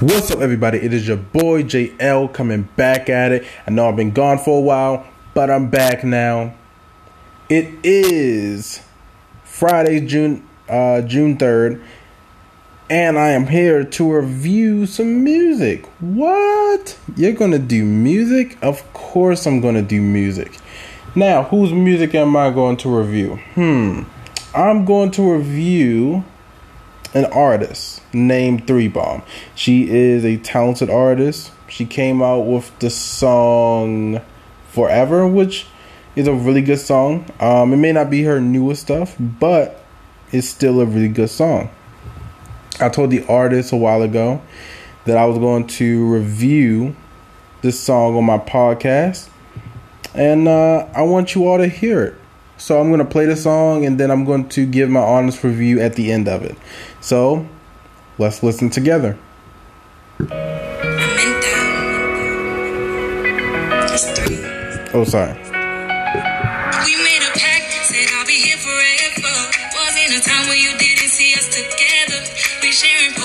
What's up, everybody? It is your boy JL coming back at it. I know I've been gone for a while, but I'm back now. It is Friday, June uh, June third, and I am here to review some music. What? You're gonna do music? Of course, I'm gonna do music. Now, whose music am I going to review? Hmm. I'm going to review an artist named Three Bomb. She is a talented artist. She came out with the song Forever, which is a really good song. Um, it may not be her newest stuff, but it's still a really good song. I told the artist a while ago that I was going to review this song on my podcast, and uh, I want you all to hear it. So I'm going to play the song and then I'm going to give my honest review at the end of it. So let's listen together. Oh, sorry. Sharing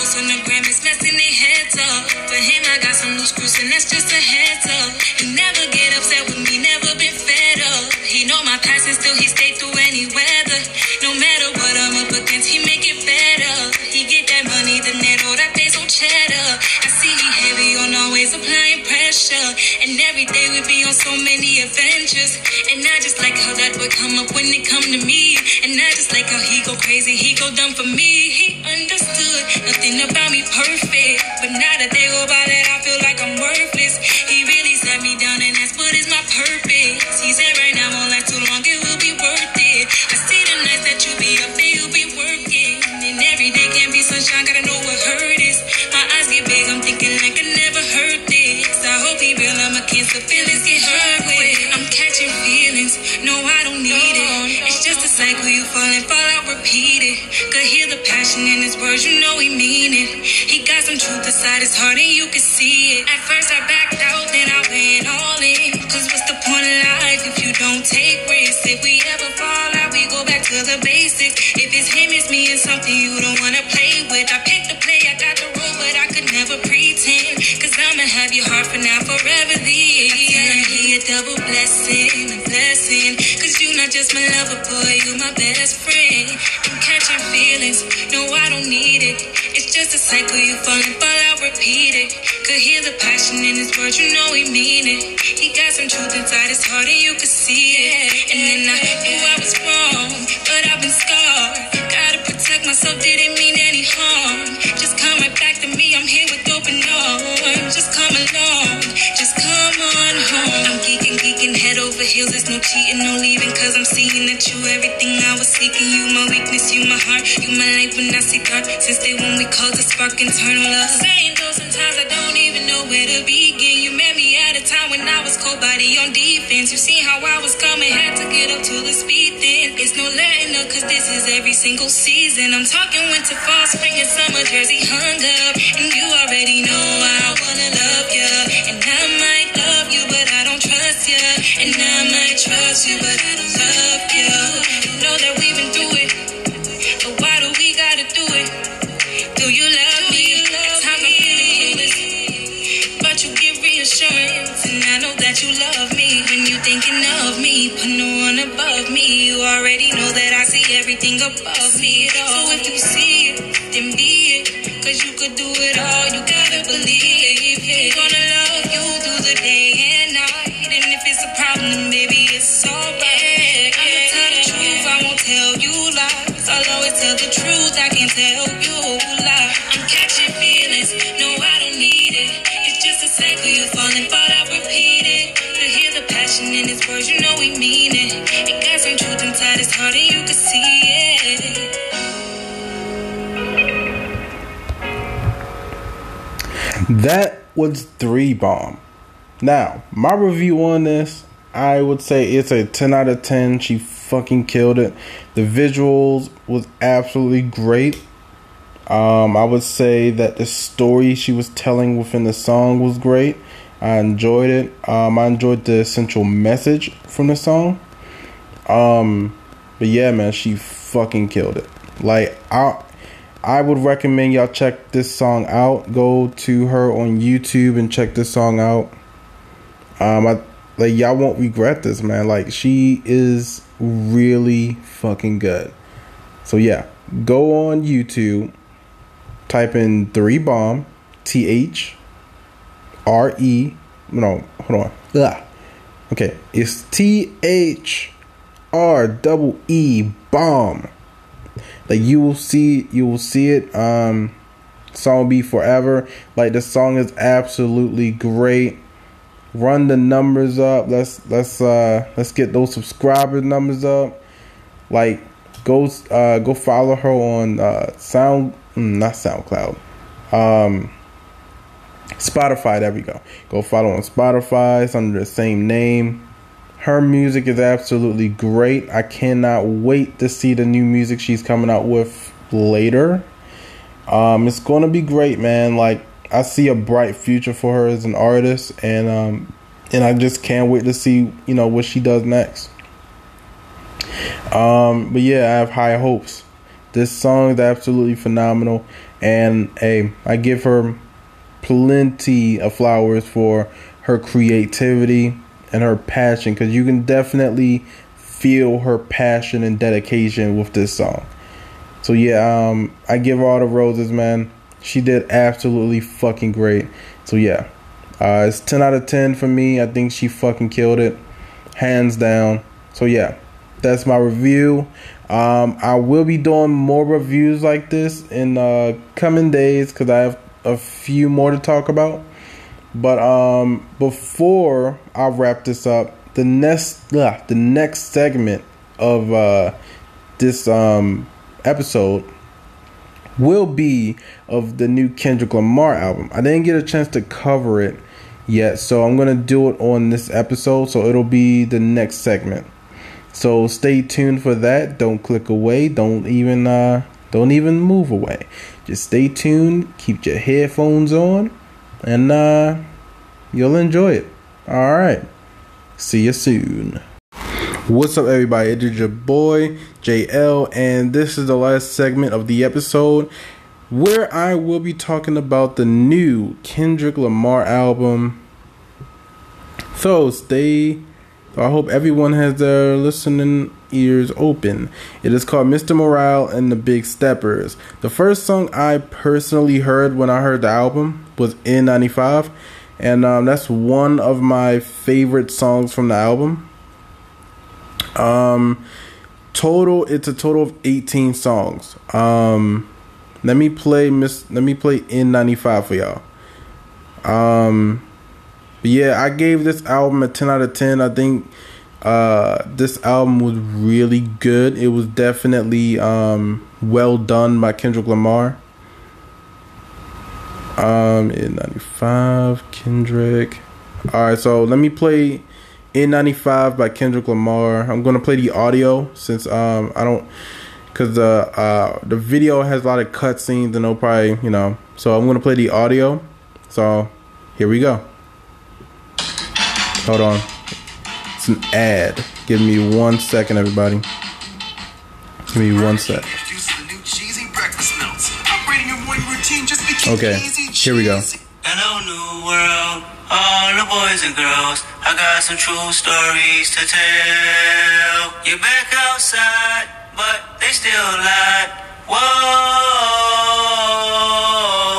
every day we be on so many adventures. And I just like how that would come up when it come to me. And I just like how he go crazy, he go dumb for me. He understood nothing about me perfect. But not a day go by that I feel like cancer, feelings get hurt. I'm catching feelings, no, I don't need it. It's just a cycle, you fall and fall out, repeat it. Could hear the passion in his words, you know he mean it. He got some truth inside his heart, and you can see it. At first I my lover, boy, you my best friend. I'm catching feelings, no, I don't need it. It's just a cycle, you fall and fall out, repeat it. Could hear the passion in his words, you know he mean it. He got some truth inside his heart, and you could see it. And then I knew I was wrong, but I've been scarred. Gotta protect myself, didn't mean you light when I see dark. Since day when we called to spark internal love. Saying though, sometimes I don't even know where to begin. You met me at a time when I was cold body on defense. You seen how I was coming, had to get up to the speed then. It's no letting up, cause this is every single season. I'm talking winter, fall, spring, and summer, jersey hung up. And you already know I wanna love ya. And I might love you, but I don't trust ya. And I might trust you, but I don't love you. Know that we've above me. That was Three Bomb. Now, my review on this, I would say it's a 10 out of 10. She fucking killed it. The visuals was absolutely great. Um, I would say that the story she was telling within the song was great. I enjoyed it. Um, I enjoyed the essential message from the song. Um, but yeah, man, she fucking killed it. Like I, I would recommend y'all check this song out. Go to her on YouTube and check this song out. Um, I like y'all won't regret this, man. Like she is really fucking good. So yeah, go on YouTube, type in three bomb, T H R E. No, hold on. Ugh. Okay, it's T H R double E bomb. Like you will see, you will see it. Um, song be forever. Like the song is absolutely great. Run the numbers up. Let's let's uh let's get those subscriber numbers up. Like go uh go follow her on uh Sound mm, not SoundCloud. Um Spotify, there we go. Go follow on Spotify. It's under the same name. Her music is absolutely great. I cannot wait to see the new music she's coming out with later. Um, it's gonna be great, man. Like I see a bright future for her as an artist, and um, and I just can't wait to see you know what she does next. Um, but yeah, I have high hopes. This song is absolutely phenomenal, and hey, I give her plenty of flowers for her creativity and her passion because you can definitely feel her passion and dedication with this song. So yeah, um, I give all the roses, man. She did absolutely fucking great. So yeah, uh, it's ten out of ten for me. I think she fucking killed it, hands down. So yeah, that's my review. Um, I will be doing more reviews like this in uh, coming days because I have a few more to talk about. But um, before I wrap this up, the next uh, the next segment of uh, this um, episode will be of the new Kendrick Lamar album. I didn't get a chance to cover it yet, so I'm gonna do it on this episode. So it'll be the next segment. So stay tuned for that. Don't click away. Don't even uh, don't even move away. Just stay tuned. Keep your headphones on, and uh, you'll enjoy it. All right. See you soon. What's up, everybody? It is your boy JL, and this is the last segment of the episode where I will be talking about the new Kendrick Lamar album. So stay. I hope everyone has their listening ears open. It is called Mr. Morale and the Big Steppers. The first song I personally heard when I heard the album was N95, and um, that's one of my favorite songs from the album. Um, total, it's a total of 18 songs. Um, let me play Miss. Let me play N95 for y'all. Um, yeah, I gave this album a 10 out of 10. I think uh, this album was really good. It was definitely um, well done by Kendrick Lamar. Um, N95, Kendrick. All right, so let me play N95 by Kendrick Lamar. I'm gonna play the audio since um I don't because the uh the video has a lot of cutscenes and they'll probably you know so I'm gonna play the audio. So here we go. Hold on. It's an ad. Give me one second, everybody. Give me one sec. Okay, here we go. Hello, new world, all the boys and girls. I got some true stories to tell. You're back outside, but they still lied. Whoa,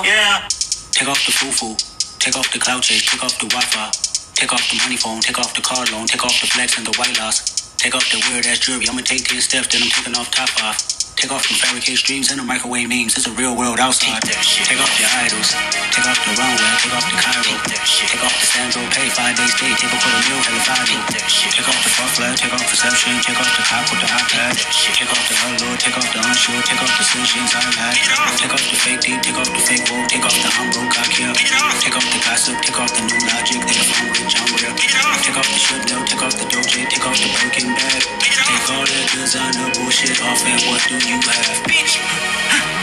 yeah. Take off the foo-foo, take off the cloud chase, take off the Wi-Fi, take off the money phone, take off the car loan, take off the flex and the white loss, take off the weird ass jewelry. I'ma take 10 steps, then I'm taking off top off. Take off them fabricated streams and the microwave memes. It's a real world outside. Take off your idols. Take off the runway. Take off the Cairo. Take off the Sandro Pay. Five days. Take off for the meal. Hella five. Take off the flag. Take off perception. Take off the cop with the iPad. Take off the hello. Take off the unsure. Take off the solutions I've had. Take off the fake deep. Take off the fake woke. Take off the humble cock here. Take off the gossip. Take off the new logic. They find rich on real. Take off the shit no. Take off the doje. Take off the broken bag. Take all that designer bullshit off and what do have? Bitch.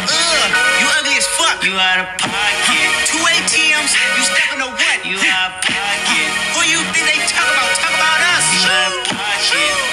Ugh, you ugly as fuck. You out of pocket. Two ATMs. You stepping to what? You out of pocket. Who you think they talk about? Talk about us. You out of pocket.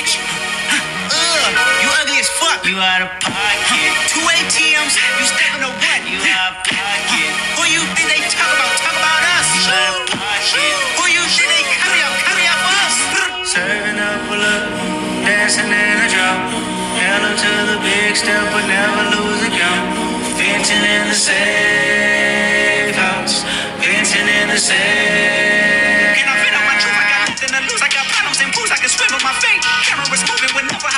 Out of pocket. Two ATMs, you stepping to what? You out of pocket. Who you think they talk about? Talk about us. You out of pocket. Who you think they carry up? Carry up us. Serving up a look, dancing in a drop. Hella to the big step, but never lose a count. Venting in the safe house. Venting in the safe. Can I fit on my truth? I got nothing to lose. I got problems and booze. I can swim with my fate. Cameras moving whenever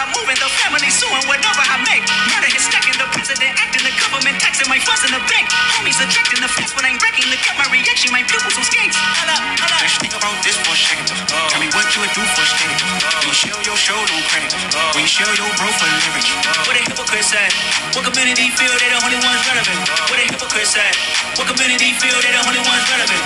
I'm moving. The family suing whatever I make. Murder is stacking. The president acting. The government taxing my funds in the bank. Homies attracting the fence when I'm wrecking. Look at my reaction. My pupils on skates. Hold up, hold up. Let's think about this for a second. Oh. Tell me what you would do for a steady. When oh. you show your show, no credit. Oh. When you show your bro for leverage. What a hypocrite said. What community feel they the only ones relevant? What a hypocrite said. What community feel they the only ones relevant?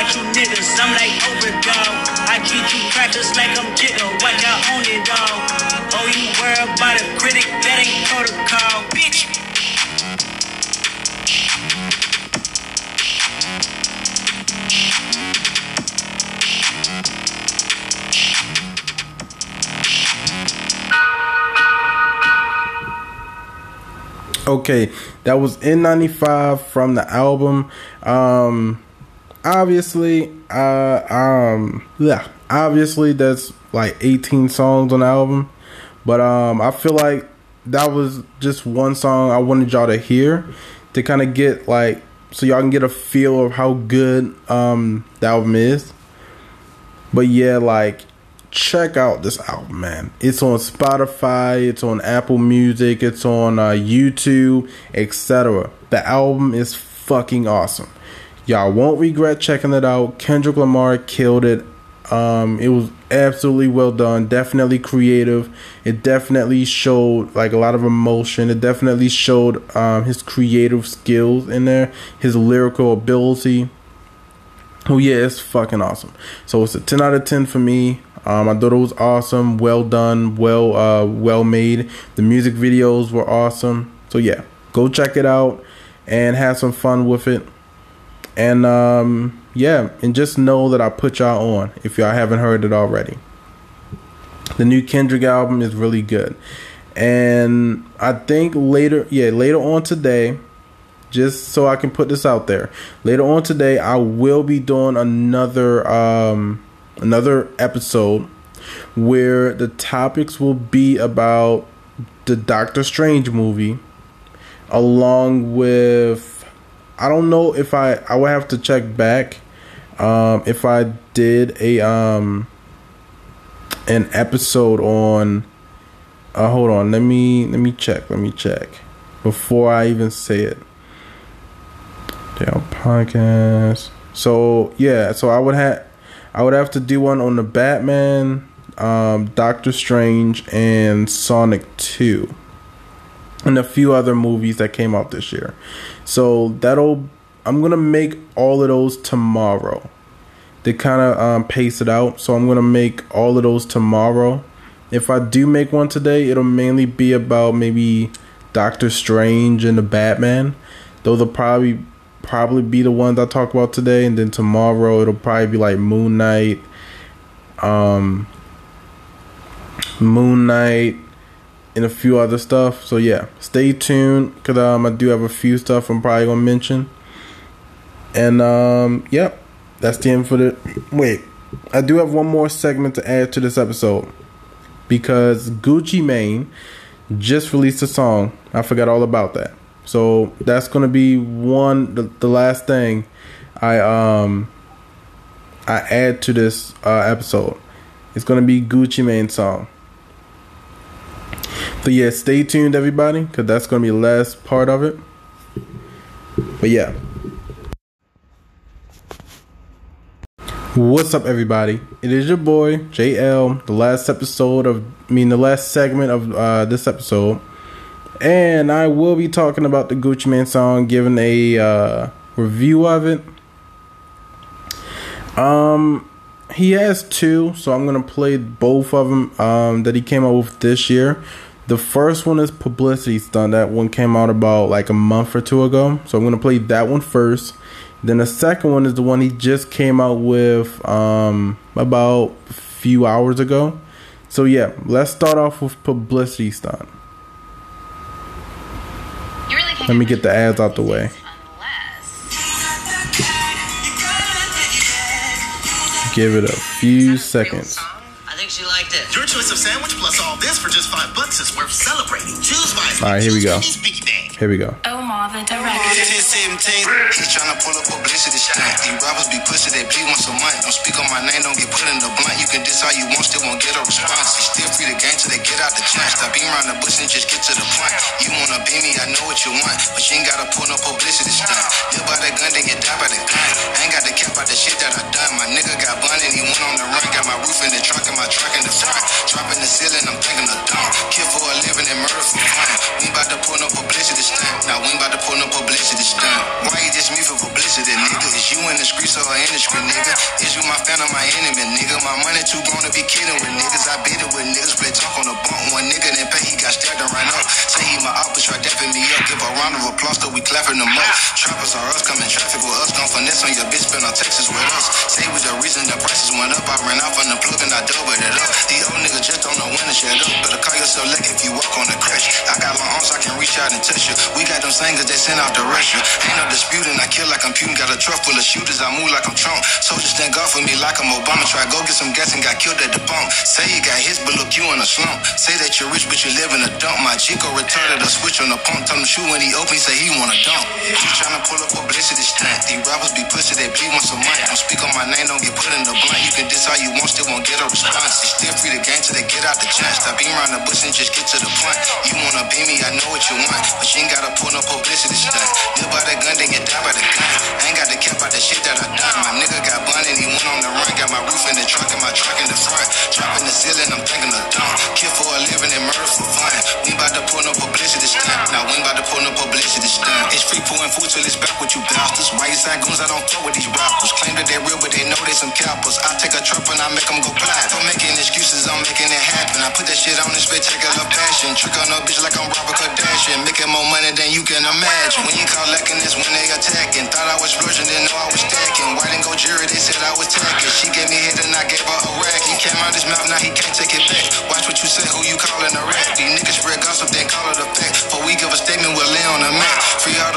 About you niggas. I'm like overdog. I treat you crackers like I'm jigger. Watch I own it, dog. Oh, you worry about a critic? That ain't protocol, bitch. Okay, that was N95 from the album. Um obviously uh um yeah, obviously that's like 18 songs on the album. But um I feel like that was just one song I wanted y'all to hear to kind of get like so y'all can get a feel of how good um the album is. But yeah, like check out this album, man. It's on Spotify, it's on Apple Music, it's on uh, YouTube, etc. The album is fucking awesome. Y'all won't regret checking it out. Kendrick Lamar killed it. Um, it was absolutely well done. Definitely creative. It definitely showed like a lot of emotion. It definitely showed um, his creative skills in there, his lyrical ability. Oh yeah, it's fucking awesome. So it's a ten out of ten for me. Um, I thought it was awesome, well done, well uh, well made. The music videos were awesome. So yeah, go check it out and have some fun with it. And um, yeah, and just know that I put y'all on if y'all haven't heard it already. The new Kendrick album is really good. And I think later, yeah, later on today, just so I can put this out there. Later on today, I will be doing another um another episode where the topics will be about the Doctor Strange movie along with I don't know if I I would have to check back um if I did a um an episode on uh hold on let me let me check let me check before I even say it Dale podcast. So yeah, so I would have I would have to do one on the Batman, um, Doctor Strange, and Sonic Two, and a few other movies that came out this year. So that'll I'm gonna make all of those tomorrow. They kind of um, pace it out, so I'm gonna make all of those tomorrow. If I do make one today, it'll mainly be about maybe Doctor Strange and the Batman. Those will probably probably be the ones I talk about today, and then tomorrow it'll probably be like Moon Knight, um, Moon Knight, and a few other stuff. So yeah, stay tuned because um I do have a few stuff I'm probably gonna mention. And um yep, that's the end for the wait. I do have one more segment to add to this episode because Gucci Mane just released a song. I forgot all about that. So that's gonna be one the, the last thing I um I add to this uh, episode. It's gonna be Gucci Mane song. So yeah, stay tuned, everybody, because that's gonna be the last part of it. But yeah. What's up, everybody? It is your boy JL. The last episode of, I mean, the last segment of uh, this episode, and I will be talking about the Gucci Mane song, giving a uh, review of it. Um, he has two, so I'm gonna play both of them um, that he came out with this year. The first one is Publicity Stunt. That one came out about like a month or two ago, so I'm gonna play that one first. Then the second one is the one he just came out with um, about a few hours ago. So yeah, let's start off with Publicity Stunt. Really Let me get the ads out the way. Unless. Give it a few seconds. I think she liked it. Your choice of sandwich plus all this for just five bucks is worth celebrating. Choose wisely. All right, here we go. Choose Biggie Bag. Here we go. Oh, Omar the director. 10, 17, he's tryna pull up publicity stunt. These rappers be pushing they bleed once a month. Don't speak on my name, don't get put in the blunt. You can diss all you want, still won't get a response. Still free to game till they get out the chance. Stop being around the bush and just get to the point. You wanna be me, I know what you want, but you ain't gotta pull no publicity stunt. Live by the gun, then get die by the gun. I ain't got to cap out the shit that I done. My nigga got bun and he went on the run. My roof in the trunk and my truck in the front. Dropping the ceiling, I'm thinking of dumb. Kill for a living and murder for fun. We about to pull no publicity stunt. Now we about to pull no publicity stunt. Why you just me for publicity, nigga? Is you in the streets or in the street, nigga? Is you my fan or my enemy, nigga? My money too grown to be kidding with niggas. I beat it with niggas, play talk on the round of applause, we clapping them up. Trappers are us, coming traffic with us. Don't finesse on your bitch, spend on Texas with us. Say we the reason the prices went up. I ran off on the plug and I doubled it up. These old niggas just don't know shut up. Better call yourself lucky if you walk on the crash. I got my arms, I can reach out and touch you. We got them singers, they send out the Russia. Ain't no disputing, I kill like I'm Putin. Got a truck full of shooters, I move like I'm Trump. Soldiers stand guard for me like I'm Obama. Try go get some gas and got killed at the pump. Say you got hits, but look, you in a slump. Say that you're rich, but you live in a dump. My Chico retarded a switch on the pump. Tell him shoot when he open, say he wanna dump. He tryna pull up publicity stunt. These rappers be pussy, they bleed once a month. Don't speak on my name, don't get put in the blunt. You can diss all you want, still won't get a response. You still free to game till they get out the chance. Stop being around the bush and just get to the point. You wanna be me, I know what you want, but you ain't gotta pull no publicity stunt. Live by the gun, then get die by the gun. I ain't got to cap out the shit that I done. My nigga got bun and he went on the run. Got my roof in the trunk and my truck in the front. Dropping the ceiling, I'm thinking of dumb. Kill for a living and murder for fun. We about to pull no publicity stunt. Now we about to pull no publicity stunt. It's free pouring food till it's back with you bastards. Why you sign goons? I don't fuck with these rappers. Claim that they real, but they know they some cappers. I take a trap and I make them go black. I'm making excuses, I'm making it. I put that shit on this spectacular passion. Trick on a bitch like I'm Robert Kardashian. Making more money than you can imagine. When you call lacking is when they attacking. Thought I was splurging, didn't know I was stacking. White and gold jury, they said I was tacking. She gave me hit and I gave her a rack. He came out his mouth, now he can't take it back. Watch what you say, who you calling a rat. These niggas spread gossip, then call it a fact. But we give a statement, we'll lay on the mat.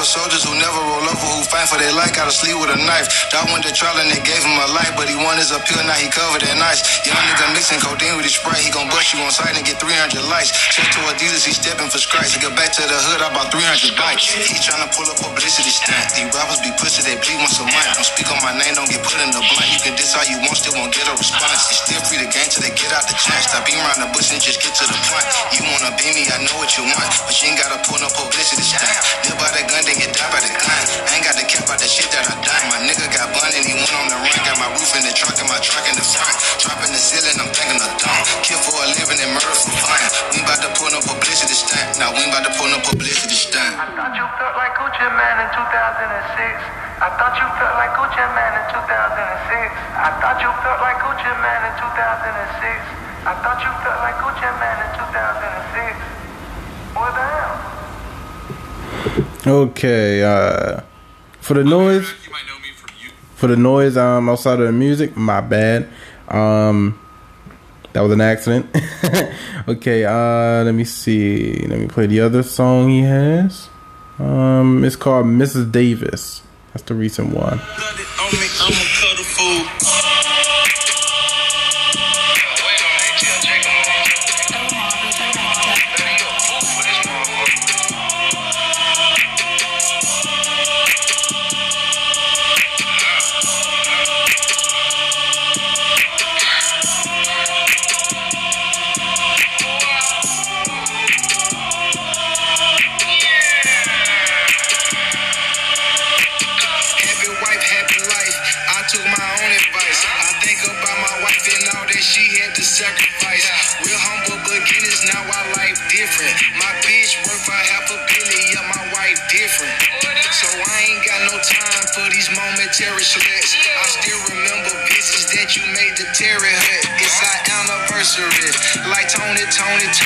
Soldiers who never roll over, who fight for their life, gotta sleep with a knife. Dog went to trial and they gave him a life, but he won his appeal, now he covered in ice. Young nigga mixing codeine with his sprite, he gon' bust you on sight and get 300 lights. Check to Adidas, he stepping for strikes. He get back to the hood, I bought 300 bikes. He tryna pull up publicity stunt. These rappers be pussy, they bleed once a month. Don't speak on my name, don't get put in the blunt. You can diss all you want, still won't get a response. You still free to game till they get out the chance. Stop being around the bush and just get to the point. You wanna be me, I know what you want, but you ain't gotta pull no publicity stunt. Live by the gun, get die by the. I ain't got to cap out the shit that I done. My nigga got bun and he went on the run. Got my roof in the trunk and my truck in the front. Dropping the ceiling, I'm thinking of dumb. Kill for a living and murder for fun. We about to pull no publicity stunt. Now we about to pull no publicity stunt. I thought you felt like Gucci Man in 2006. I thought you felt like Gucci Man in 2006. I thought you felt like Gucci Man in 2006. I thought you felt like Gucci Man in 2006. What the hell? Okay, uh, for the noise, for the noise um outside of the music, my bad. Um, that was an accident. okay, uh, let me see. Let me play the other song he has. Um, it's called Mrs. Davis. That's the recent one. Tony,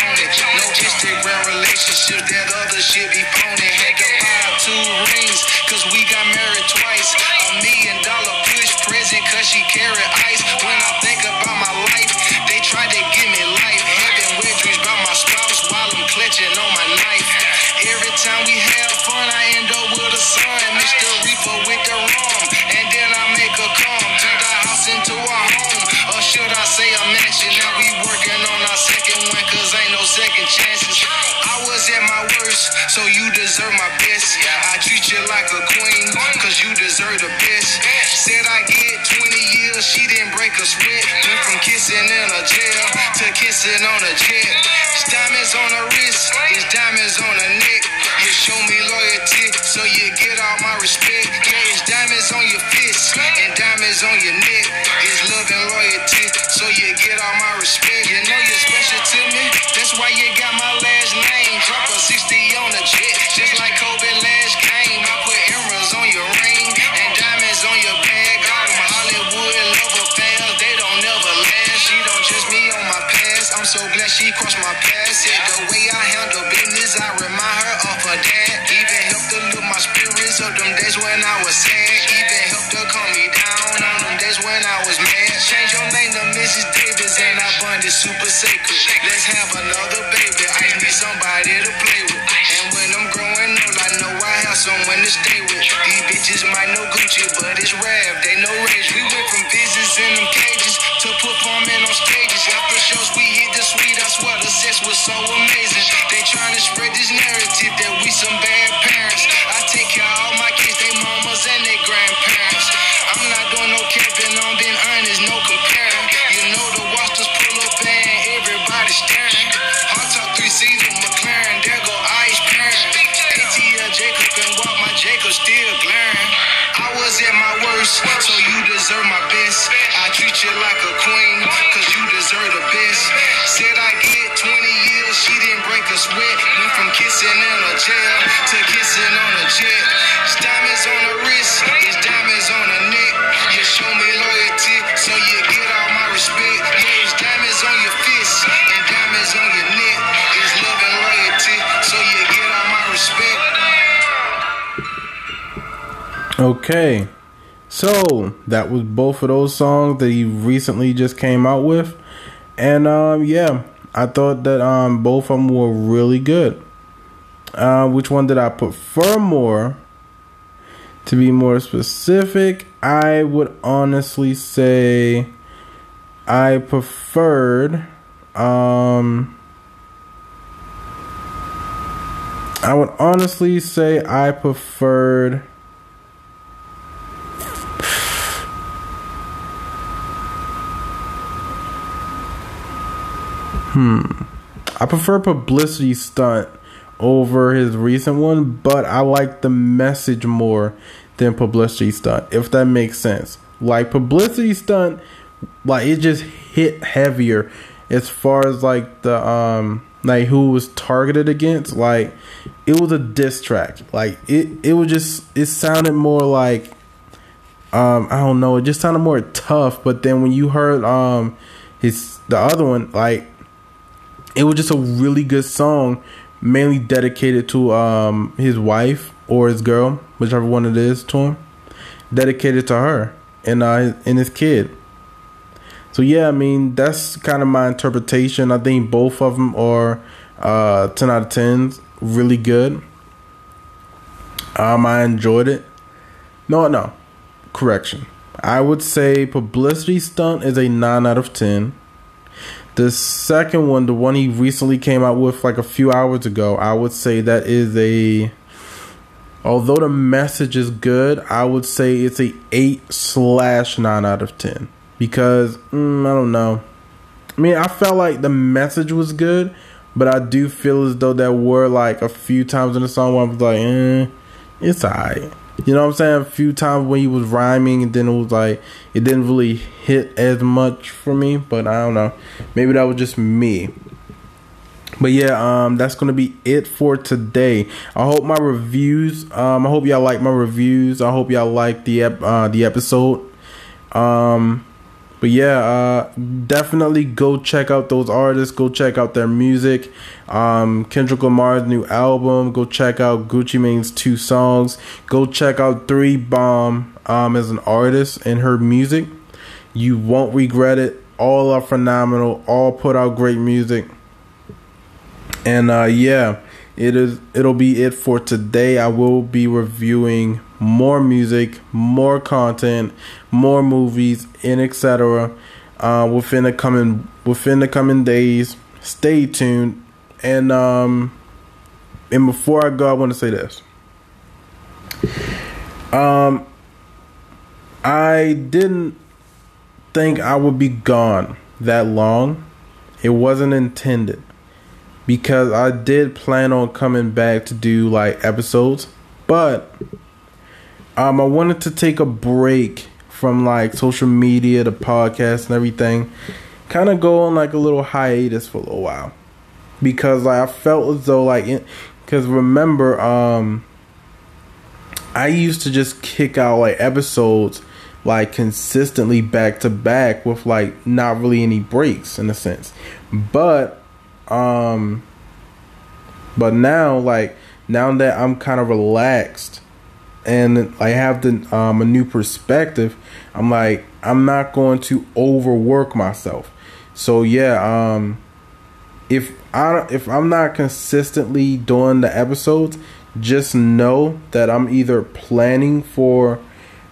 kissing on a jet. Some bad At my worst, so you deserve my best. I treat you like a queen, cause you deserve the best. Said I get 20 years, she didn't break a sweat. Went from kissing in a jail to kissing on a jet. It's diamonds on her wrist, it's diamonds on her neck. You show me loyalty, Okay. So that was both of those songs that he recently just came out with. And um yeah, I thought that um both of them were really good. Uh which one did I prefer more? To be more specific, I would honestly say I preferred um I would honestly say I preferred I prefer publicity stunt over his recent one, but I like the message more than publicity stunt, if that makes sense. Like publicity stunt, like it just hit heavier as far as like the um like who was targeted against. Like it was a diss track. Like it it was just it sounded more like um I don't know, it just sounded more tough, but then when you heard um his the other one, like it was just a really good song, mainly dedicated to um his wife or his girl, whichever one it is to him, dedicated to her and uh and his kid. So yeah, I mean that's kind of my interpretation. I think both of them are uh ten out of tens, really good. Um, I enjoyed it. No, no, correction. I would say publicity stunt is a nine out of ten. The second one, the one he recently came out with like a few hours ago, I would say that is a. Although the message is good, I would say it's a eight slash nine out of ten because mm, I don't know. I mean, I felt like the message was good, but I do feel as though there were like a few times in the song where I was like, eh, it's alright. You know what I'm saying? A few times when he was rhyming, and then it was like it didn't really hit as much for me. But I don't know. Maybe that was just me. But yeah, um, that's gonna be it for today. I hope my reviews. Um, I hope y'all like my reviews. I hope y'all like the ep- uh, the episode. Um, but yeah, uh, definitely go check out those artists. Go check out their music. Um, Kendrick Lamar's new album. Go check out Gucci Mane's two songs. Go check out Three Bomb um, as an artist and her music. You won't regret it. All are phenomenal. All put out great music. And uh, yeah, it is. It'll be it for today. I will be reviewing more music, more content, more movies, and etc. Uh, within the coming within the coming days. Stay tuned. And um, and before I go, I want to say this. Um, I didn't think I would be gone that long. It wasn't intended because I did plan on coming back to do like episodes, but um, I wanted to take a break from like social media, the podcast, and everything. Kind of go on like a little hiatus for a little while because like I felt as though like because remember um I used to just kick out like episodes like consistently back to back with like not really any breaks in a sense. But um but now like now that I'm kind of relaxed and I have the um a new perspective, I'm like I'm not going to overwork myself. So yeah, um if I if I'm not consistently doing the episodes, just know that I'm either planning for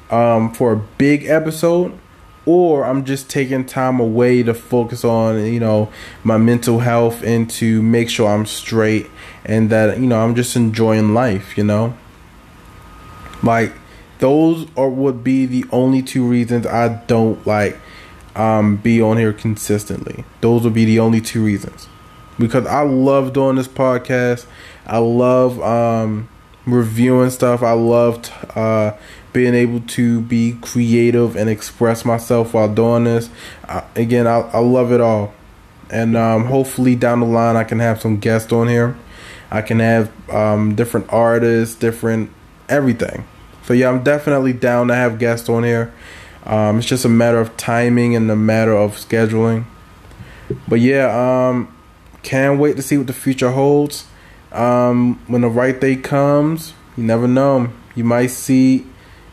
um for a big episode or I'm just taking time away to focus on you know my mental health and to make sure I'm straight and that you know I'm just enjoying life, you know. Like those are would be the only two reasons I don't like um be on here consistently. Those would be the only two reasons. Because I love doing this podcast. I love um reviewing stuff. I loved uh being able to be creative and express myself while doing this. Again, I, I love it all. And um, hopefully down the line, I can have some guests on here. I can have um, different artists, different everything. So yeah, I'm definitely down to have guests on here. Um, it's just a matter of timing and a matter of scheduling. But yeah, um, can't wait to see what the future holds. Um, when the right day comes, you never know. You might see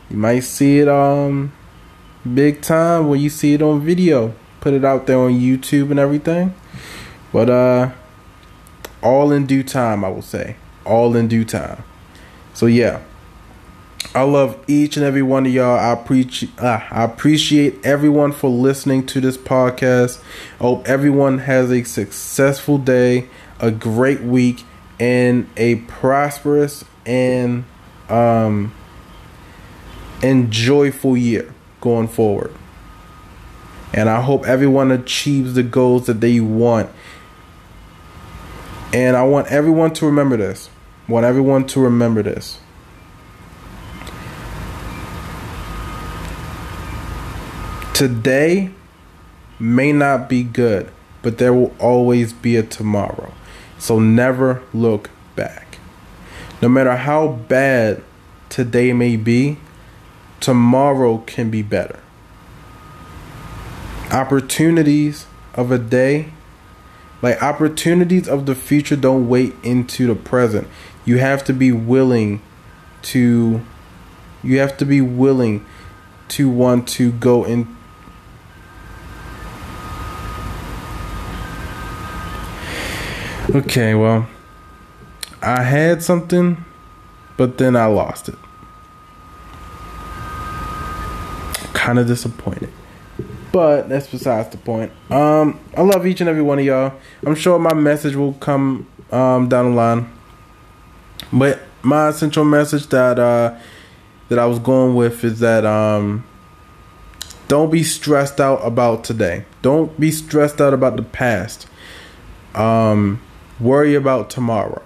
you might see it um big time when you see it on video. Put it out there on YouTube and everything. But uh all in due time, I will say. All in due time. So yeah. I love each and every one of y'all. I appreciate uh, I appreciate everyone for listening to this podcast. I hope everyone has a successful day, a great week, and a prosperous and um and joyful year going forward. And I hope everyone achieves the goals that they want. And I want everyone to remember this. I want everyone to remember this. Today may not be good, but there will always be a tomorrow. So never look back. No matter how bad today may be, tomorrow can be better. Opportunities of a day, like opportunities of the future, don't wait into the present. You have to be willing to, you have to be willing to want to go in. Okay, well, I had something, but then I lost it. kind of disappointed. But that's besides the point. Um, I love each and every one of y'all. I'm sure my message will come um, down the line. But my essential message that uh, that I was going with is that um, don't be stressed out about today. Don't be stressed out about the past. Um, worry about tomorrow.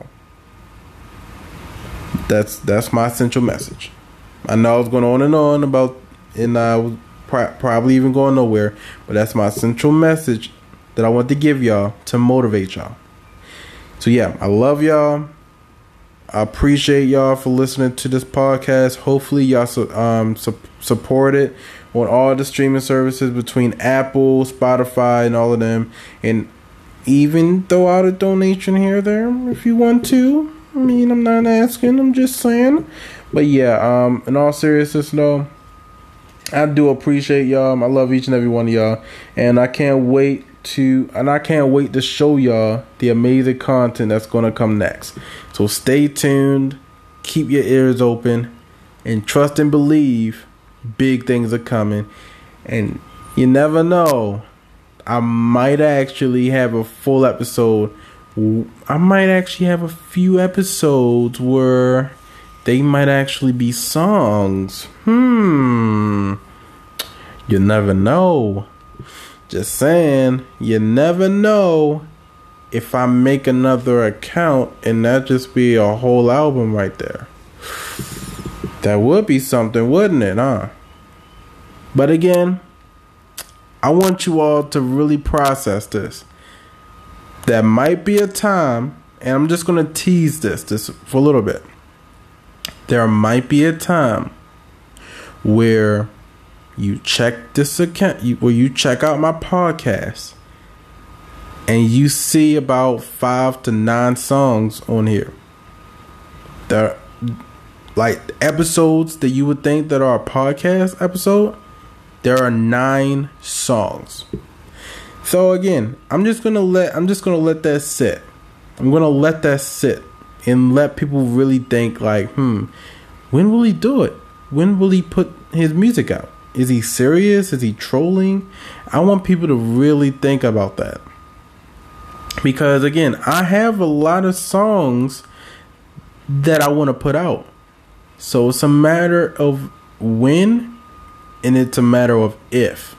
That's that's my essential message. I know I was going on and on about and I was pro- probably even going nowhere. But that's my central message that I want to give y'all to motivate y'all. So yeah, I love y'all. I appreciate y'all for listening to this podcast. Hopefully, y'all su- um, su- support it on all the streaming services between Apple, Spotify, and all of them. And even throw out a donation here there if you want to. I mean, I'm not asking, I'm just saying. But yeah, um, in all seriousness, though, I do appreciate y'all. I love each and every one of y'all. And I can't wait to and I can't wait to show y'all the amazing content that's gonna come next. So stay tuned, keep your ears open, and trust and believe big things are coming. And you never know. I might actually have a full episode. I might actually have a few episodes where they might actually be songs. Hmm. You never know. Just saying, you never know if I make another account and that just be a whole album right there. That would be something, wouldn't it, huh? But again, I want you all to really process this. There might be a time, and I'm just going to tease this this for a little bit. There might be a time where you check this account, where you check out my podcast, and you see about five to nine songs on here. There, like episodes that you would think that are a podcast episode there are nine songs. So again, I'm just gonna let I'm just gonna let that sit. I'm gonna let that sit and let people really think like, hmm, when will he do it? When will he put his music out? Is he serious? Is he trolling? I want people to really think about that. Because again, I have a lot of songs that I want to put out. So it's a matter of when and it's a matter of if.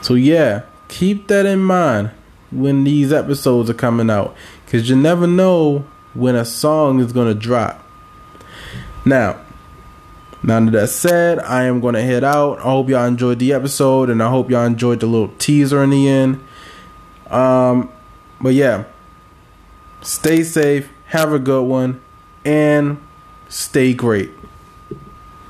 So yeah, keep that in mind when these episodes are coming out cuz you never know when a song is going to drop. Now, now that said, I am going to head out. I hope y'all enjoyed the episode and I hope y'all enjoyed the little teaser in the end. Um but yeah, stay safe, have a good one and stay great.